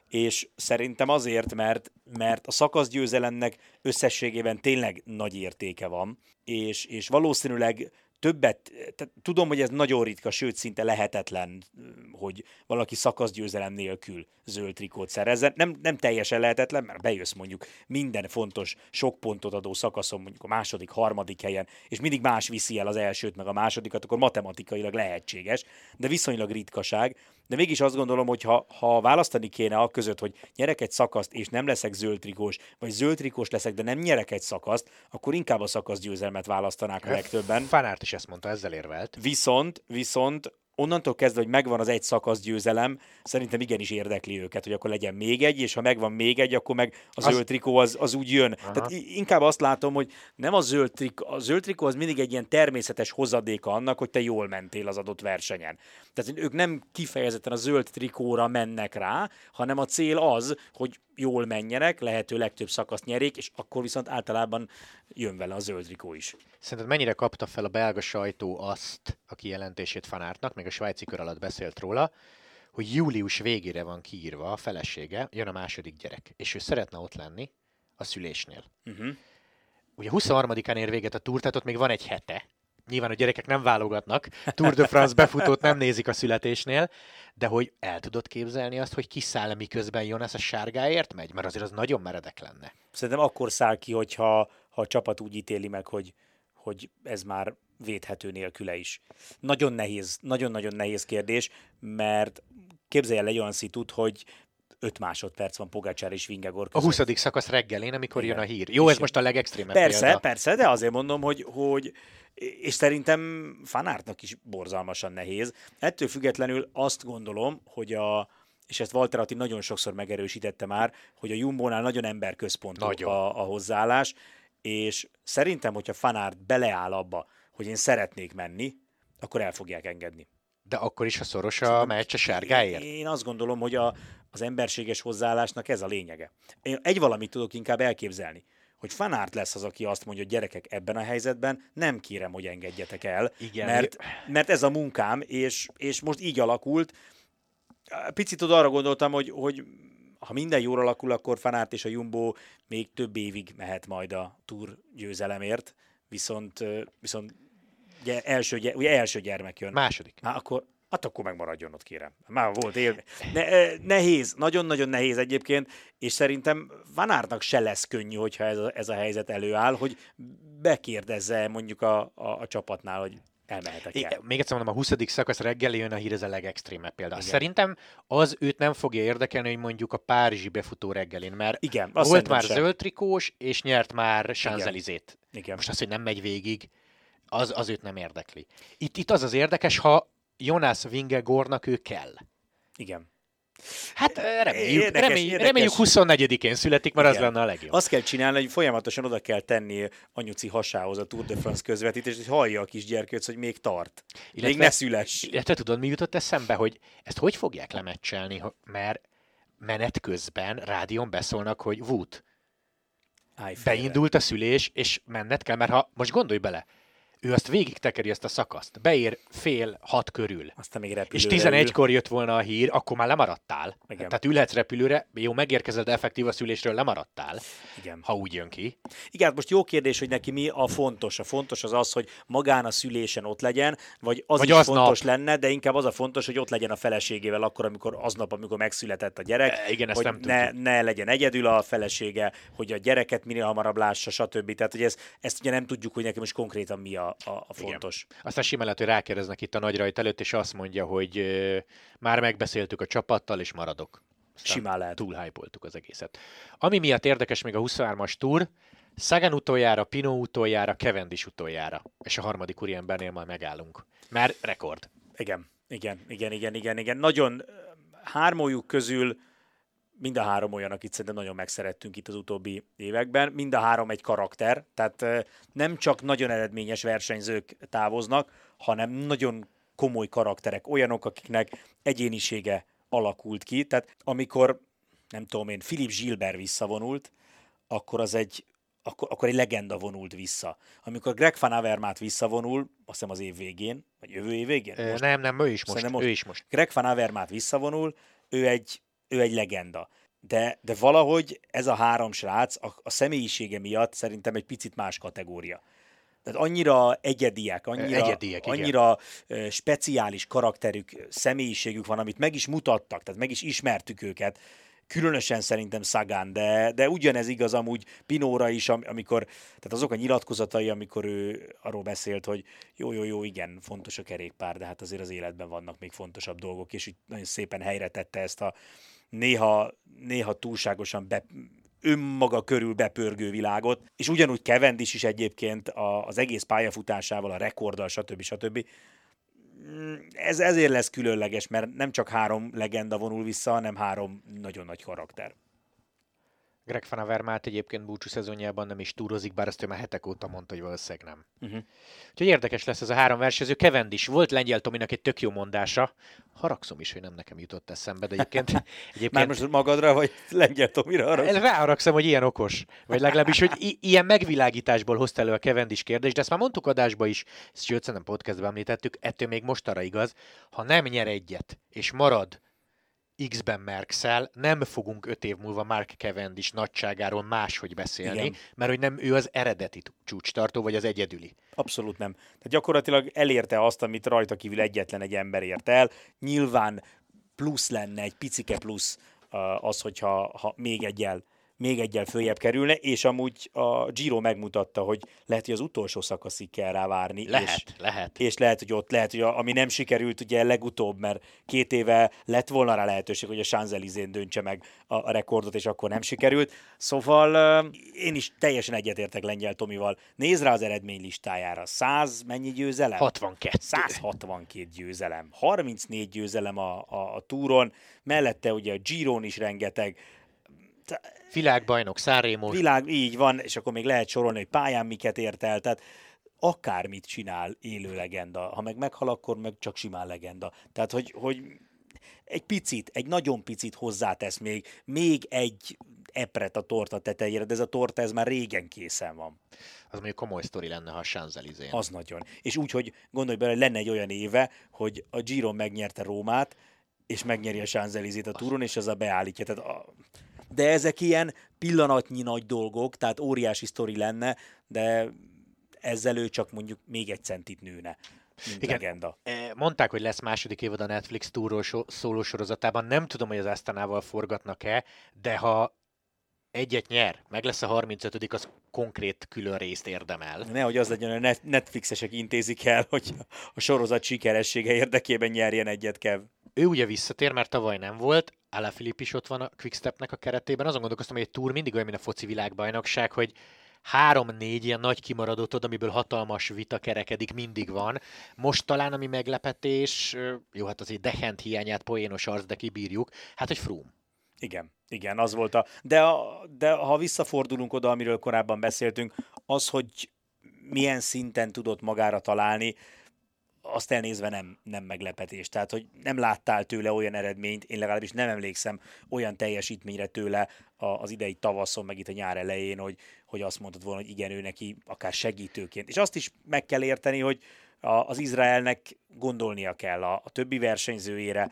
És szerintem azért, mert, mert a szakaszgyőzelemnek összességében tényleg nagy értéke van, és, és valószínűleg többet, tehát tudom, hogy ez nagyon ritka, sőt szinte lehetetlen, hogy valaki szakaszgyőzelem nélkül zöld trikót szerezzen. Nem, nem teljesen lehetetlen, mert bejössz mondjuk minden fontos, sok pontot adó szakaszon, mondjuk a második, harmadik helyen, és mindig más viszi el az elsőt, meg a másodikat, akkor matematikailag lehetséges, de viszonylag ritkaság. De mégis azt gondolom, hogy ha, ha választani kéne a között, hogy nyerek egy szakaszt, és nem leszek zöld trikós, vagy zöld trikós leszek, de nem nyerek egy szakaszt, akkor inkább a szakaszgyőzelmet választanák a legtöbben. Van Aert is ezt mondta, ezzel érvelt. Viszont, viszont onnantól kezdve, hogy megvan az egy szakasz győzelem, szerintem igenis érdekli őket, hogy akkor legyen még egy, és ha megvan még egy, akkor meg a Az- zöld trikó az, az úgy jön. Aha. Tehát inkább azt látom, hogy nem a zöld trikó, a zöld trikó az mindig egy ilyen természetes hozadéka annak, hogy te jól mentél az adott versenyen. Tehát ők nem kifejezetten a zöld trikóra mennek rá, hanem a cél az, hogy jól menjenek, lehető legtöbb szakaszt nyerék, és akkor viszont általában jön vele a zöld trikó is. Szerinted mennyire kapta fel a belga sajtó azt a kijelentését Fanártnak, meg a svájci kör alatt beszélt róla, hogy július végére van kiírva a felesége, jön a második gyerek, és ő szeretne ott lenni a szülésnél. Uh-huh. Ugye 23-án ér véget a túr, tehát ott még van egy hete. Nyilván a gyerekek nem válogatnak, Tour de France befutót nem nézik a születésnél, de hogy el tudod képzelni azt, hogy kiszáll, miközben Jonas a sárgáért megy? Mert azért az nagyon meredek lenne. Szerintem akkor száll ki, hogyha ha a csapat úgy ítéli meg, hogy, hogy ez már védhető nélküle is. Nagyon nehéz, nagyon-nagyon nehéz kérdés, mert képzelj el egy olyan szitut, hogy 5 másodperc van Pogácsár és Vingegor A között. 20. szakasz reggelén, amikor Igen. jön a hír. Jó, ez most a legextrémebb Persze, példa. persze, de azért mondom, hogy, hogy és szerintem Fanártnak is borzalmasan nehéz. Ettől függetlenül azt gondolom, hogy a, és ezt Walter Atti nagyon sokszor megerősítette már, hogy a Jumbónál nagyon emberközpontú Nagyon. a, a hozzáállás, és szerintem, hogyha Fanárt beleáll abba, hogy én szeretnék menni, akkor el fogják engedni. De akkor is, ha szoros a meccs a sárgáért? Én azt gondolom, hogy a, az emberséges hozzáállásnak ez a lényege. Én egy valamit tudok inkább elképzelni hogy fanárt lesz az, aki azt mondja, hogy gyerekek ebben a helyzetben nem kérem, hogy engedjetek el, Igen, mert, mert ez a munkám, és, és most így alakult. Picit oda arra gondoltam, hogy, hogy ha minden jól alakul, akkor Fanárt és a Jumbo még több évig mehet majd a Tour győzelemért, viszont, viszont ugye első, ugye első gyermek jön. Második. Há, akkor, hát akkor megmaradjon ott, kérem. Már volt él. Ne, nehéz, nagyon-nagyon nehéz egyébként, és szerintem Vanárnak se lesz könnyű, hogyha ez a, ez a helyzet előáll, hogy bekérdezze mondjuk a, a, a csapatnál, hogy elmehetek el. Még egyszer mondom, a 20. szakasz reggel jön a hír, ez a legextrémebb példa. Igen. Szerintem az őt nem fogja érdekelni, hogy mondjuk a Párizsi befutó reggelén, mert Igen, volt már sem. zöld trikós, és nyert már Sanzelizét. Most az, hogy nem megy végig, az, az őt nem érdekli. Itt, itt az az érdekes, ha Jonas Vingegornak ő kell. Igen. Hát reméljük, érdekes, reméljük, érdekes. reméljük 24-én születik, mert Igen. az lenne a legjobb. Azt kell csinálni, hogy folyamatosan oda kell tenni anyuci hasához a Tour de France közvetítést, hogy hallja a kisgyerkőc, hogy még tart. Illetve, még ne szüles. Illetve tudod, mi jutott eszembe, hogy ezt hogy fogják lemecselni, mert menet közben rádión beszólnak, hogy Wood, beindult a szülés, és menned kell, mert ha, most gondolj bele, ő azt végig tekeri ezt a szakaszt. Beér fél hat körül. Aztán még És 11-kor jött volna a hír, akkor már lemaradtál. Igen. Tehát ülhetsz repülőre, jó, megérkezel, de effektív a szülésről lemaradtál. Igen. Ha úgy jön ki. Igen, hát most jó kérdés, hogy neki mi a fontos. A fontos az az, hogy magán a szülésen ott legyen, vagy az vagy is az fontos lenne, de inkább az a fontos, hogy ott legyen a feleségével akkor, amikor aznap, amikor megszületett a gyerek. E, igen, ezt hogy nem ne, ne, legyen egyedül a felesége, hogy a gyereket minél hamarabb lássa, stb. Tehát, hogy ez, ezt ugye nem tudjuk, hogy neki most konkrétan mi a, a, a fontos. Igen. Aztán simán lehet, hogy rákérdeznek itt a nagy rajt előtt, és azt mondja, hogy már megbeszéltük a csapattal, és maradok. Aztán simán lehet. Túl az egészet. Ami miatt érdekes még a 23-as túr, Sagan utoljára, Pino utoljára, Cavendish utoljára. És a harmadik úriembernél majd megállunk. Mert rekord. Igen, igen, igen, igen, igen, igen. Nagyon hármójuk közül mind a három olyan, akit szerintem nagyon megszerettünk itt az utóbbi években. Mind a három egy karakter, tehát nem csak nagyon eredményes versenyzők távoznak, hanem nagyon komoly karakterek, olyanok, akiknek egyénisége alakult ki. Tehát amikor, nem tudom én, Philip Gilbert visszavonult, akkor az egy akkor, akkor egy legenda vonult vissza. Amikor Greg Van Avermaet visszavonul, azt hiszem az év végén, vagy jövő év végén? Most, nem, nem, ő is most, most. Ő is most. Greg Van Avermaet visszavonul, ő egy ő egy legenda. De, de valahogy ez a három srác a, a személyisége miatt szerintem egy picit más kategória. Tehát annyira egyediek, annyira, Egyediek, annyira speciális karakterük, személyiségük van, amit meg is mutattak, tehát meg is ismertük őket, különösen szerintem Szagán, de, de ugyanez igaz amúgy Pinóra is, amikor, tehát azok a nyilatkozatai, amikor ő arról beszélt, hogy jó, jó, jó, igen, fontos a kerékpár, de hát azért az életben vannak még fontosabb dolgok, és így nagyon szépen helyre tette ezt a néha, néha túlságosan be, önmaga körül bepörgő világot, és ugyanúgy Kevendis is egyébként az egész pályafutásával, a rekorddal, stb. stb. Ez ezért lesz különleges, mert nem csak három legenda vonul vissza, hanem három nagyon nagy karakter. Greg Van Avermaet egyébként búcsú szezonjában nem is túrozik, bár azt ő már hetek óta mondta, hogy valószínűleg nem. Uh-huh. Úgyhogy érdekes lesz ez a három versenyző. Kevend is volt Lengyel Tominak egy tök jó mondása. Haragszom is, hogy nem nekem jutott eszembe, de egyébként... [LAUGHS] egyébként Már most magadra, vagy Lengyel Tomira haragszom? Ráharagszom, hogy ilyen okos. Vagy legalábbis, hogy i- ilyen megvilágításból hozta elő a Kevend is kérdés, de ezt már mondtuk adásba is, sőt, szerintem podcastban említettük, ettől még most arra igaz, ha nem nyer egyet, és marad X-ben Merkszel, nem fogunk öt év múlva Mark Cavendish nagyságáról máshogy beszélni, Igen. mert hogy nem ő az eredeti csúcstartó, vagy az egyedüli. Abszolút nem. Tehát gyakorlatilag elérte azt, amit rajta kívül egyetlen egy ember ért el. Nyilván plusz lenne, egy picike plusz az, hogyha ha még egyel még egyel följebb kerülne, és amúgy a Giro megmutatta, hogy lehet, hogy az utolsó szakaszig kell rá várni. Lehet, és, lehet. És lehet, hogy ott lehet, hogy a, ami nem sikerült ugye legutóbb, mert két éve lett volna rá lehetőség, hogy a Sanzelizén döntse meg a, a rekordot, és akkor nem sikerült. Szóval uh, én is teljesen egyetértek Lengyel Tomival. Nézd rá az eredmény listájára. 100 mennyi győzelem? 62. 162 győzelem. 34 győzelem a, a, a túron, mellette ugye a Giron is rengeteg Világbajnok, Szárémos. Világ, így van, és akkor még lehet sorolni, hogy pályán miket ért el. Tehát akármit csinál élő legenda. Ha meg meghal, akkor meg csak simán legenda. Tehát, hogy, hogy egy picit, egy nagyon picit hozzátesz még, még egy epret a torta tetejére, de ez a torta ez már régen készen van. Az mondjuk komoly sztori lenne, ha a Sanzelizén. Az nagyon. És úgy, hogy gondolj bele, lenne egy olyan éve, hogy a Giro megnyerte Rómát, és megnyeri a Sanzelizét a túron, és az a beállítja. Tehát a... De ezek ilyen pillanatnyi nagy dolgok, tehát óriási sztori lenne, de ezzel ő csak mondjuk még egy centit nőne. Mint Igen. legenda. E, mondták, hogy lesz második évad a Netflix túról szóló sorozatában. Nem tudom, hogy az Asztanával forgatnak-e, de ha egyet nyer, meg lesz a 35 az konkrét külön részt érdemel. Nehogy az legyen, a Netflixesek intézik el, hogy a sorozat sikeressége érdekében nyerjen egyet Kev. Ő ugye visszatér, mert tavaly nem volt, Filip is ott van a Quickstepnek a keretében. Azon gondolkoztam, hogy egy túr mindig olyan, mint a foci világbajnokság, hogy három-négy ilyen nagy kimaradott oda, amiből hatalmas vita kerekedik, mindig van. Most talán ami meglepetés, jó, hát azért Dehent hiányát poénos arc, de kibírjuk, hát hogy Froome. Igen, igen, az volt a... De, a, de ha visszafordulunk oda, amiről korábban beszéltünk, az, hogy milyen szinten tudott magára találni, azt elnézve nem, nem meglepetés. Tehát, hogy nem láttál tőle olyan eredményt, én legalábbis nem emlékszem olyan teljesítményre tőle az idei tavaszon, meg itt a nyár elején, hogy, hogy azt mondtad volna, hogy igen, ő neki akár segítőként. És azt is meg kell érteni, hogy az Izraelnek gondolnia kell a, a többi versenyzőjére,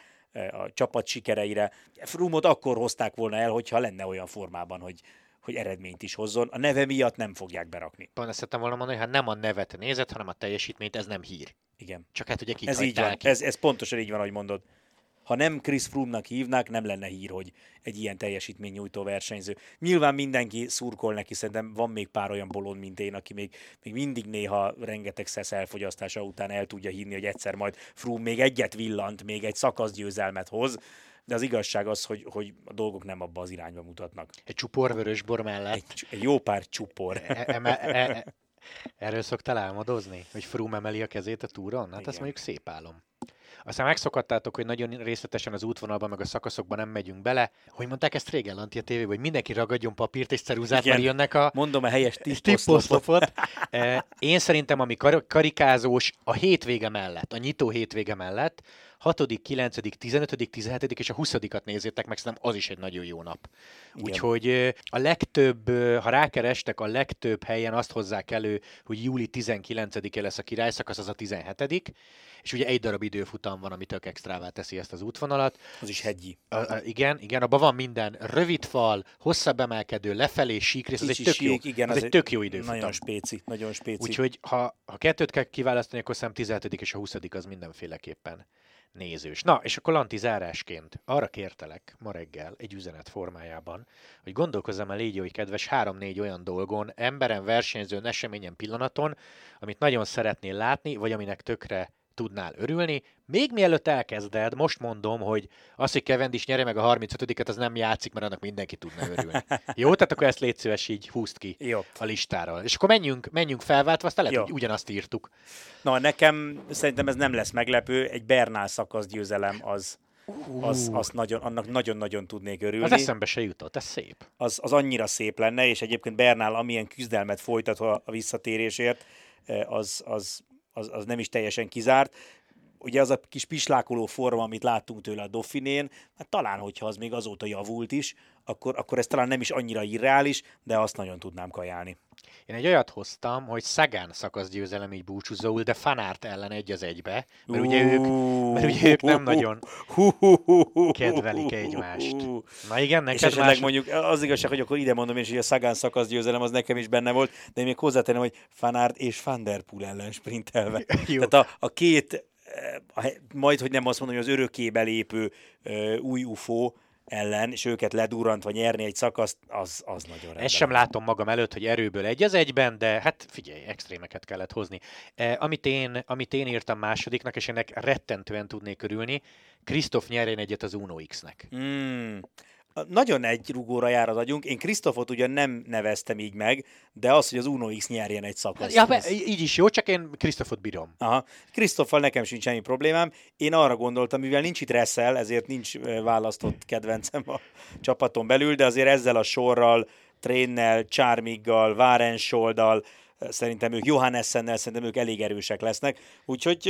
a csapat sikereire. Frumot akkor hozták volna el, hogyha lenne olyan formában, hogy, hogy eredményt is hozzon. A neve miatt nem fogják berakni. Pont ezt szerettem volna mondani, hogy hát nem a nevet nézett, hanem a teljesítményt, ez nem hír. Igen. Csak hát ugye ez így van. Ki. Ez, ez pontosan így van, ahogy mondod ha nem Chris Froome-nak hívnák, nem lenne hír, hogy egy ilyen teljesítmény nyújtó versenyző. Nyilván mindenki szurkol neki, szerintem van még pár olyan bolond, mint én, aki még, még mindig néha rengeteg szesz elfogyasztása után el tudja hinni, hogy egyszer majd Froome még egyet villant, még egy szakaszgyőzelmet hoz, de az igazság az, hogy, hogy a dolgok nem abba az irányba mutatnak. Egy csupor vörösbor mellett. Egy, egy jó pár csupor. E, e, e, e, erről szoktál álmodozni? Hogy Froome emeli a kezét a túron? Hát Igen. azt mondjuk szép álom. Aztán megszokhattátok, hogy nagyon részletesen az útvonalban, meg a szakaszokban nem megyünk bele. Hogy mondták ezt régen Lanti a tévében, hogy mindenki ragadjon papírt és ceruzát, mert jönnek a... Mondom a helyes tipposzlopot. E, én szerintem, ami kar- karikázós, a hétvége mellett, a nyitó hétvége mellett, 6., 9., 15., 17. és a 20-at nézzétek meg, szerintem az is egy nagyon jó nap. Igen. Úgyhogy a legtöbb, ha rákerestek, a legtöbb helyen azt hozzák elő, hogy júli 19-e lesz a királyszakasz, az a 17 és ugye egy darab időfutam van, ami tök extrává teszi ezt az útvonalat. Az is hegyi. A, a, igen, igen, abban van minden rövid fal, hosszabb emelkedő, lefelé síkrész, az egy tök jó, igen, az egy tök jó időfutam. Nagyon spéci, nagyon spéci. Úgyhogy ha, ha kettőt kell kiválasztani, akkor szem 17 és a 20 az mindenféleképpen nézős. Na, és akkor Lanti zárásként arra kértelek ma reggel egy üzenet formájában, hogy gondolkozzam el légy, hogy kedves három-négy olyan dolgon, emberen, versenyzőn, eseményen, pillanaton, amit nagyon szeretnél látni, vagy aminek tökre tudnál örülni. Még mielőtt elkezded, most mondom, hogy az, hogy Cavendish nyere meg a 35-et, az nem játszik, mert annak mindenki tudna örülni. Jó, tehát akkor ezt légy szíves így húzd ki Jó. a listáról. És akkor menjünk, menjünk felváltva, aztán lehet, Jó. hogy ugyanazt írtuk. Na, nekem szerintem ez nem lesz meglepő, egy Bernál szakasz győzelem az, az, az nagyon, annak nagyon-nagyon tudnék örülni. Az eszembe se jutott, ez szép. Az, az annyira szép lenne, és egyébként Bernál amilyen küzdelmet folytat a visszatérésért, eh, az, az az, az nem is teljesen kizárt. Ugye az a kis pislákoló forma, amit láttunk tőle a Dauphinén, hát talán, hogyha az még azóta javult is, akkor, akkor ez talán nem is annyira irreális, de azt nagyon tudnám kajálni. Én egy olyat hoztam, hogy Szagán szakasz győzelem így búcsúzóul, de Fanárt ellen egy az egybe, mert ugye ők, mert ugye ők nem nagyon kedvelik egymást. Na igen, neked És esetleg más... mondjuk az igazság, hogy akkor ide mondom és hogy a Szagán szakasz győzelem az nekem is benne volt, de én még hozzátenem, hogy Fanárt és Van Der Poel ellen sprintelve. [LAUGHS] Tehát a, a két majd, hogy nem azt mondom, hogy az örökkébe lépő új UFO, ellen, és őket ledurrantva nyerni egy szakaszt, az, az nagyon rendben. Ezt sem látom magam előtt, hogy erőből egy az egyben, de hát figyelj, extrémeket kellett hozni. Eh, amit, én, amit én írtam másodiknak, és ennek rettentően tudnék örülni, Krisztof nyerjen egyet az Uno X-nek. Mm nagyon egy rugóra jár az agyunk. Én Krisztofot ugyan nem neveztem így meg, de az, hogy az Uno X nyerjen egy szakaszt. Ja, be, így is jó, csak én Krisztofot bírom. Aha. Krisztoffal nekem sincs semmi problémám. Én arra gondoltam, mivel nincs itt Reszel, ezért nincs választott kedvencem a csapaton belül, de azért ezzel a sorral, Trénnel, Charmiggal, Várensoldal, Szerintem ők Johannessennel, szerintem ők elég erősek lesznek. Úgyhogy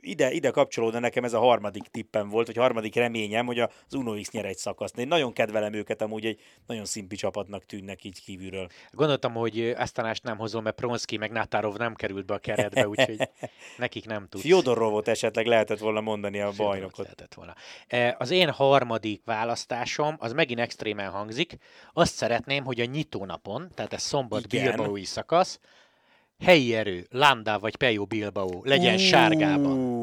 ide, ide kapcsolódna nekem ez a harmadik tippem volt, vagy harmadik reményem, hogy az Uno X nyer egy szakaszt. Én nagyon kedvelem őket, amúgy egy nagyon szimpi csapatnak tűnnek így kívülről. Gondoltam, hogy Esztanást nem hozom, mert Pronski meg Nátárov nem került be a keretbe, úgyhogy [LAUGHS] nekik nem tudsz. Fjodorovot esetleg lehetett volna mondani a Fjodorovot bajnokot. Lehetett volna. E, az én harmadik választásom, az megint extrémen hangzik. Azt szeretném, hogy a nyitónapon, tehát ez szombat Bilbaui szakasz, helyi erő, Landa vagy Pejo Bilbao legyen uh, sárgában.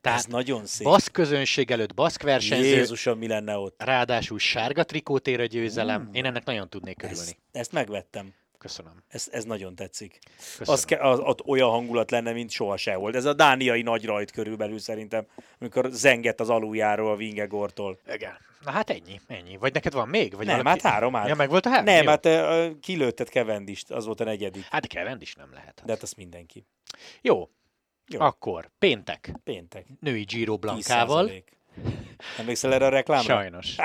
Tehát ez nagyon szép. Baszk közönség előtt, baszk versenyző. Jézusom, mi lenne ott? Ráadásul sárga trikótér a győzelem. Uh, Én ennek nagyon tudnék örülni. Ezt, ezt megvettem. Köszönöm. Ez, ez nagyon tetszik. Köszönöm. Az, az, az, olyan hangulat lenne, mint soha se volt. Ez a dániai nagy rajt körülbelül szerintem, amikor zengett az aluljáról a Vingegortól. Igen. Na hát ennyi, ennyi. Vagy neked van még? Vagy nem, valaki... hát három át. Ja, meg volt a három? Nem, Jó. hát uh, kilőtted Kevendist, az volt a negyedik. Hát Kevendis nem lehet. De hát azt mindenki. Jó. Jó. Akkor, péntek. Péntek. Női Giro Blankával. Emlékszel erre a reklámra? Sajnos. [LAUGHS]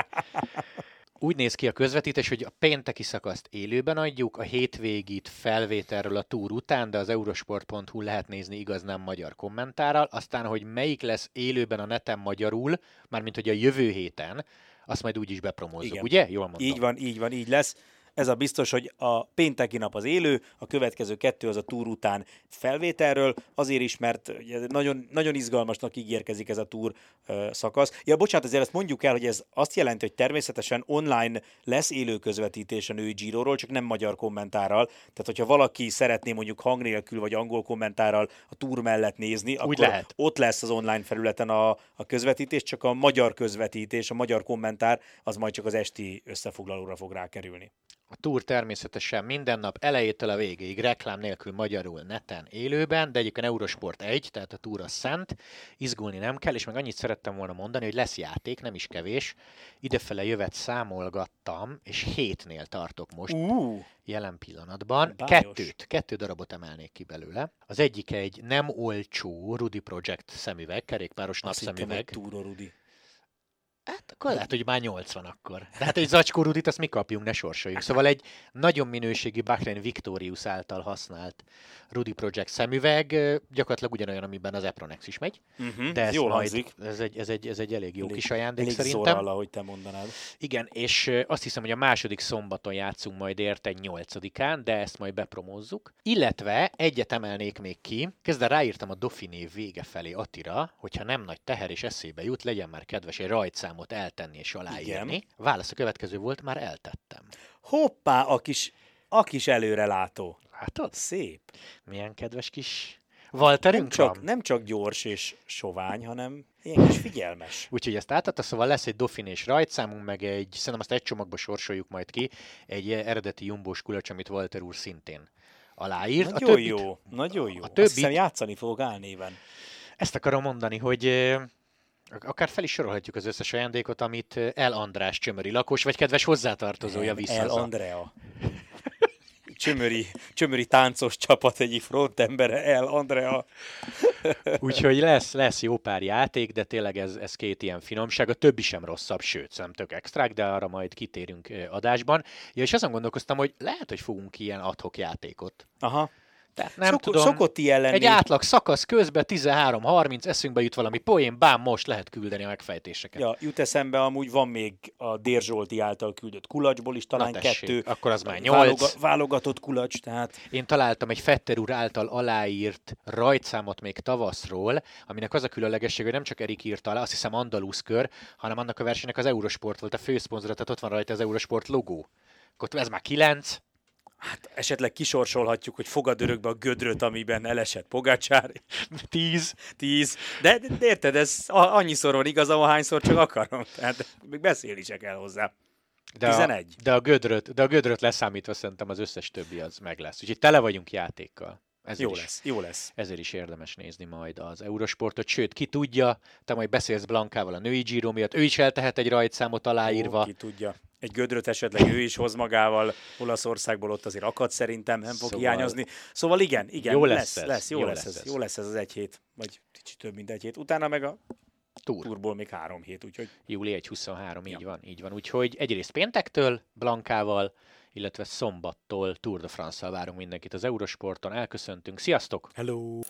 úgy néz ki a közvetítés, hogy a pénteki szakaszt élőben adjuk, a hétvégit felvételről a túr után, de az eurosport.hu lehet nézni igaz nem magyar kommentárral, aztán, hogy melyik lesz élőben a neten magyarul, mármint hogy a jövő héten, azt majd úgy is bepromózzuk, Igen. ugye? Jól mondom. Így van, így van, így lesz. Ez a biztos, hogy a pénteki nap az élő, a következő kettő az a túr után felvételről, azért is, mert nagyon, nagyon izgalmasnak ígérkezik ez a túr uh, szakasz. Ja, bocsánat, azért ezt mondjuk el, hogy ez azt jelenti, hogy természetesen online lesz élő közvetítés a női Giroról, csak nem magyar kommentárral. Tehát, hogyha valaki szeretné mondjuk hang nélkül vagy angol kommentárral a túr mellett nézni, Úgy akkor lehet. ott lesz az online felületen a, a közvetítés, csak a magyar közvetítés, a magyar kommentár, az majd csak az esti összefoglalóra fog rákerülni. A túr természetesen minden nap elejétől a végéig reklám nélkül magyarul neten élőben, de egyébként Eurosport 1, tehát a túra szent, izgulni nem kell, és meg annyit szerettem volna mondani, hogy lesz játék, nem is kevés. Idefele jövet számolgattam, és hétnél tartok most uh, jelen pillanatban. Bájos. Kettőt, kettő darabot emelnék ki belőle. Az egyik egy nem olcsó Rudi Project szemüveg, kerékpáros napszemüveg. Túra Rudi. Hát akkor lehet, hogy már 80 akkor. De hát egy zacskó rudit azt mi kapjunk, ne sorsoljunk. Szóval egy nagyon minőségi Bahrain Victorious által használt Rudy Project szemüveg, gyakorlatilag ugyanolyan, amiben az Epronex is megy. Uh-huh, de ez jól majd, ez egy, ez, egy, ez egy elég jó elég, kis ajándék elég szerintem. Elég ahogy te mondanád. Igen, és azt hiszem, hogy a második szombaton játszunk majd érte nyolcadikán, de ezt majd bepromózzuk. Illetve egyet emelnék még ki, kezdve ráírtam a Dauphiné vége felé Atira, hogyha nem nagy teher és eszébe jut, legyen már kedves egy rajtszámot eltenni és aláírni. Igen. Válasz a következő volt, már eltettem. Hoppá, a kis, a kis előrelátó. Látod? Szép. Milyen kedves kis Walterünk nem csak, van? nem csak gyors és sovány, hanem ilyen kis figyelmes. Úgyhogy ezt átadta, szóval lesz egy és rajtszámunk, meg egy, szerintem azt egy csomagba sorsoljuk majd ki, egy eredeti jumbós kulacs, amit Walter úr szintén aláírt. Nagyon a többit, jó, nagyon jó. A többit, Azt hiszem játszani fog álnéven. Ezt akarom mondani, hogy Akár fel is sorolhatjuk az összes ajándékot, amit El András csömöri lakos, vagy kedves hozzátartozója vissza. El Andrea. [LAUGHS] Csömöri, csömöri táncos csapat egyik frontembere, El Andrea. [LAUGHS] Úgyhogy lesz, lesz jó pár játék, de tényleg ez, ez két ilyen finomság. A többi sem rosszabb, sőt, nem tök extrák, de arra majd kitérünk adásban. Ja, és azon gondolkoztam, hogy lehet, hogy fogunk ilyen adhok játékot. Aha. Tehát nem Szok, tudom, szokott ilyen lenni. Egy átlag szakasz közben 13-30, eszünkbe jut valami poén, bám most lehet küldeni a megfejtéseket. Ja, jut eszembe, amúgy van még a Dérzsolti által küldött kulacsból is talán Na tessék, kettő. Akkor az már 8. Váloga, válogatott kulacs, tehát... Én találtam egy Fetter úr által aláírt rajtszámot még tavaszról, aminek az a különlegesség, hogy nem csak Erik írta alá, azt hiszem Andalusz kör, hanem annak a versenynek az Eurosport volt a főszponzora, tehát ott van rajta az Eurosport logó. Akkor ez már 9, Hát esetleg kisorsolhatjuk, hogy fogad örökbe a gödröt, amiben elesett Pogácsár. [LAUGHS] Tíz. Tíz. De, de érted, ez annyiszor van igazam, ahányszor csak akarom. Tehát még beszélni se kell hozzá. De 11. A, de, a gödröt, de a gödröt leszámítva szerintem az összes többi az meg lesz. Úgyhogy tele vagyunk játékkal. Ezért jó is, lesz, jó lesz. Ezért is érdemes nézni majd az Eurosportot, sőt, ki tudja, te majd beszélsz Blankával a női Giro miatt, ő is eltehet egy rajtszámot aláírva. Ó, ki tudja. Egy gödröt esetleg ő is hoz magával Olaszországból, ott azért akad szerintem, nem fog szóval... hiányozni. Szóval igen, igen, jó lesz, lesz, lesz, jó, jó lesz, lesz ez, ez. jó lesz ez az egy hét, vagy kicsit több, mint egy hét. Utána meg a Túr. Túrból még három hét, úgyhogy... Júli 1-23, így ja. van, így van. Úgyhogy egyrészt péntektől Blankával, illetve szombattól Tour de France-szal várunk mindenkit az Eurosporton. Elköszöntünk, sziasztok! Hello!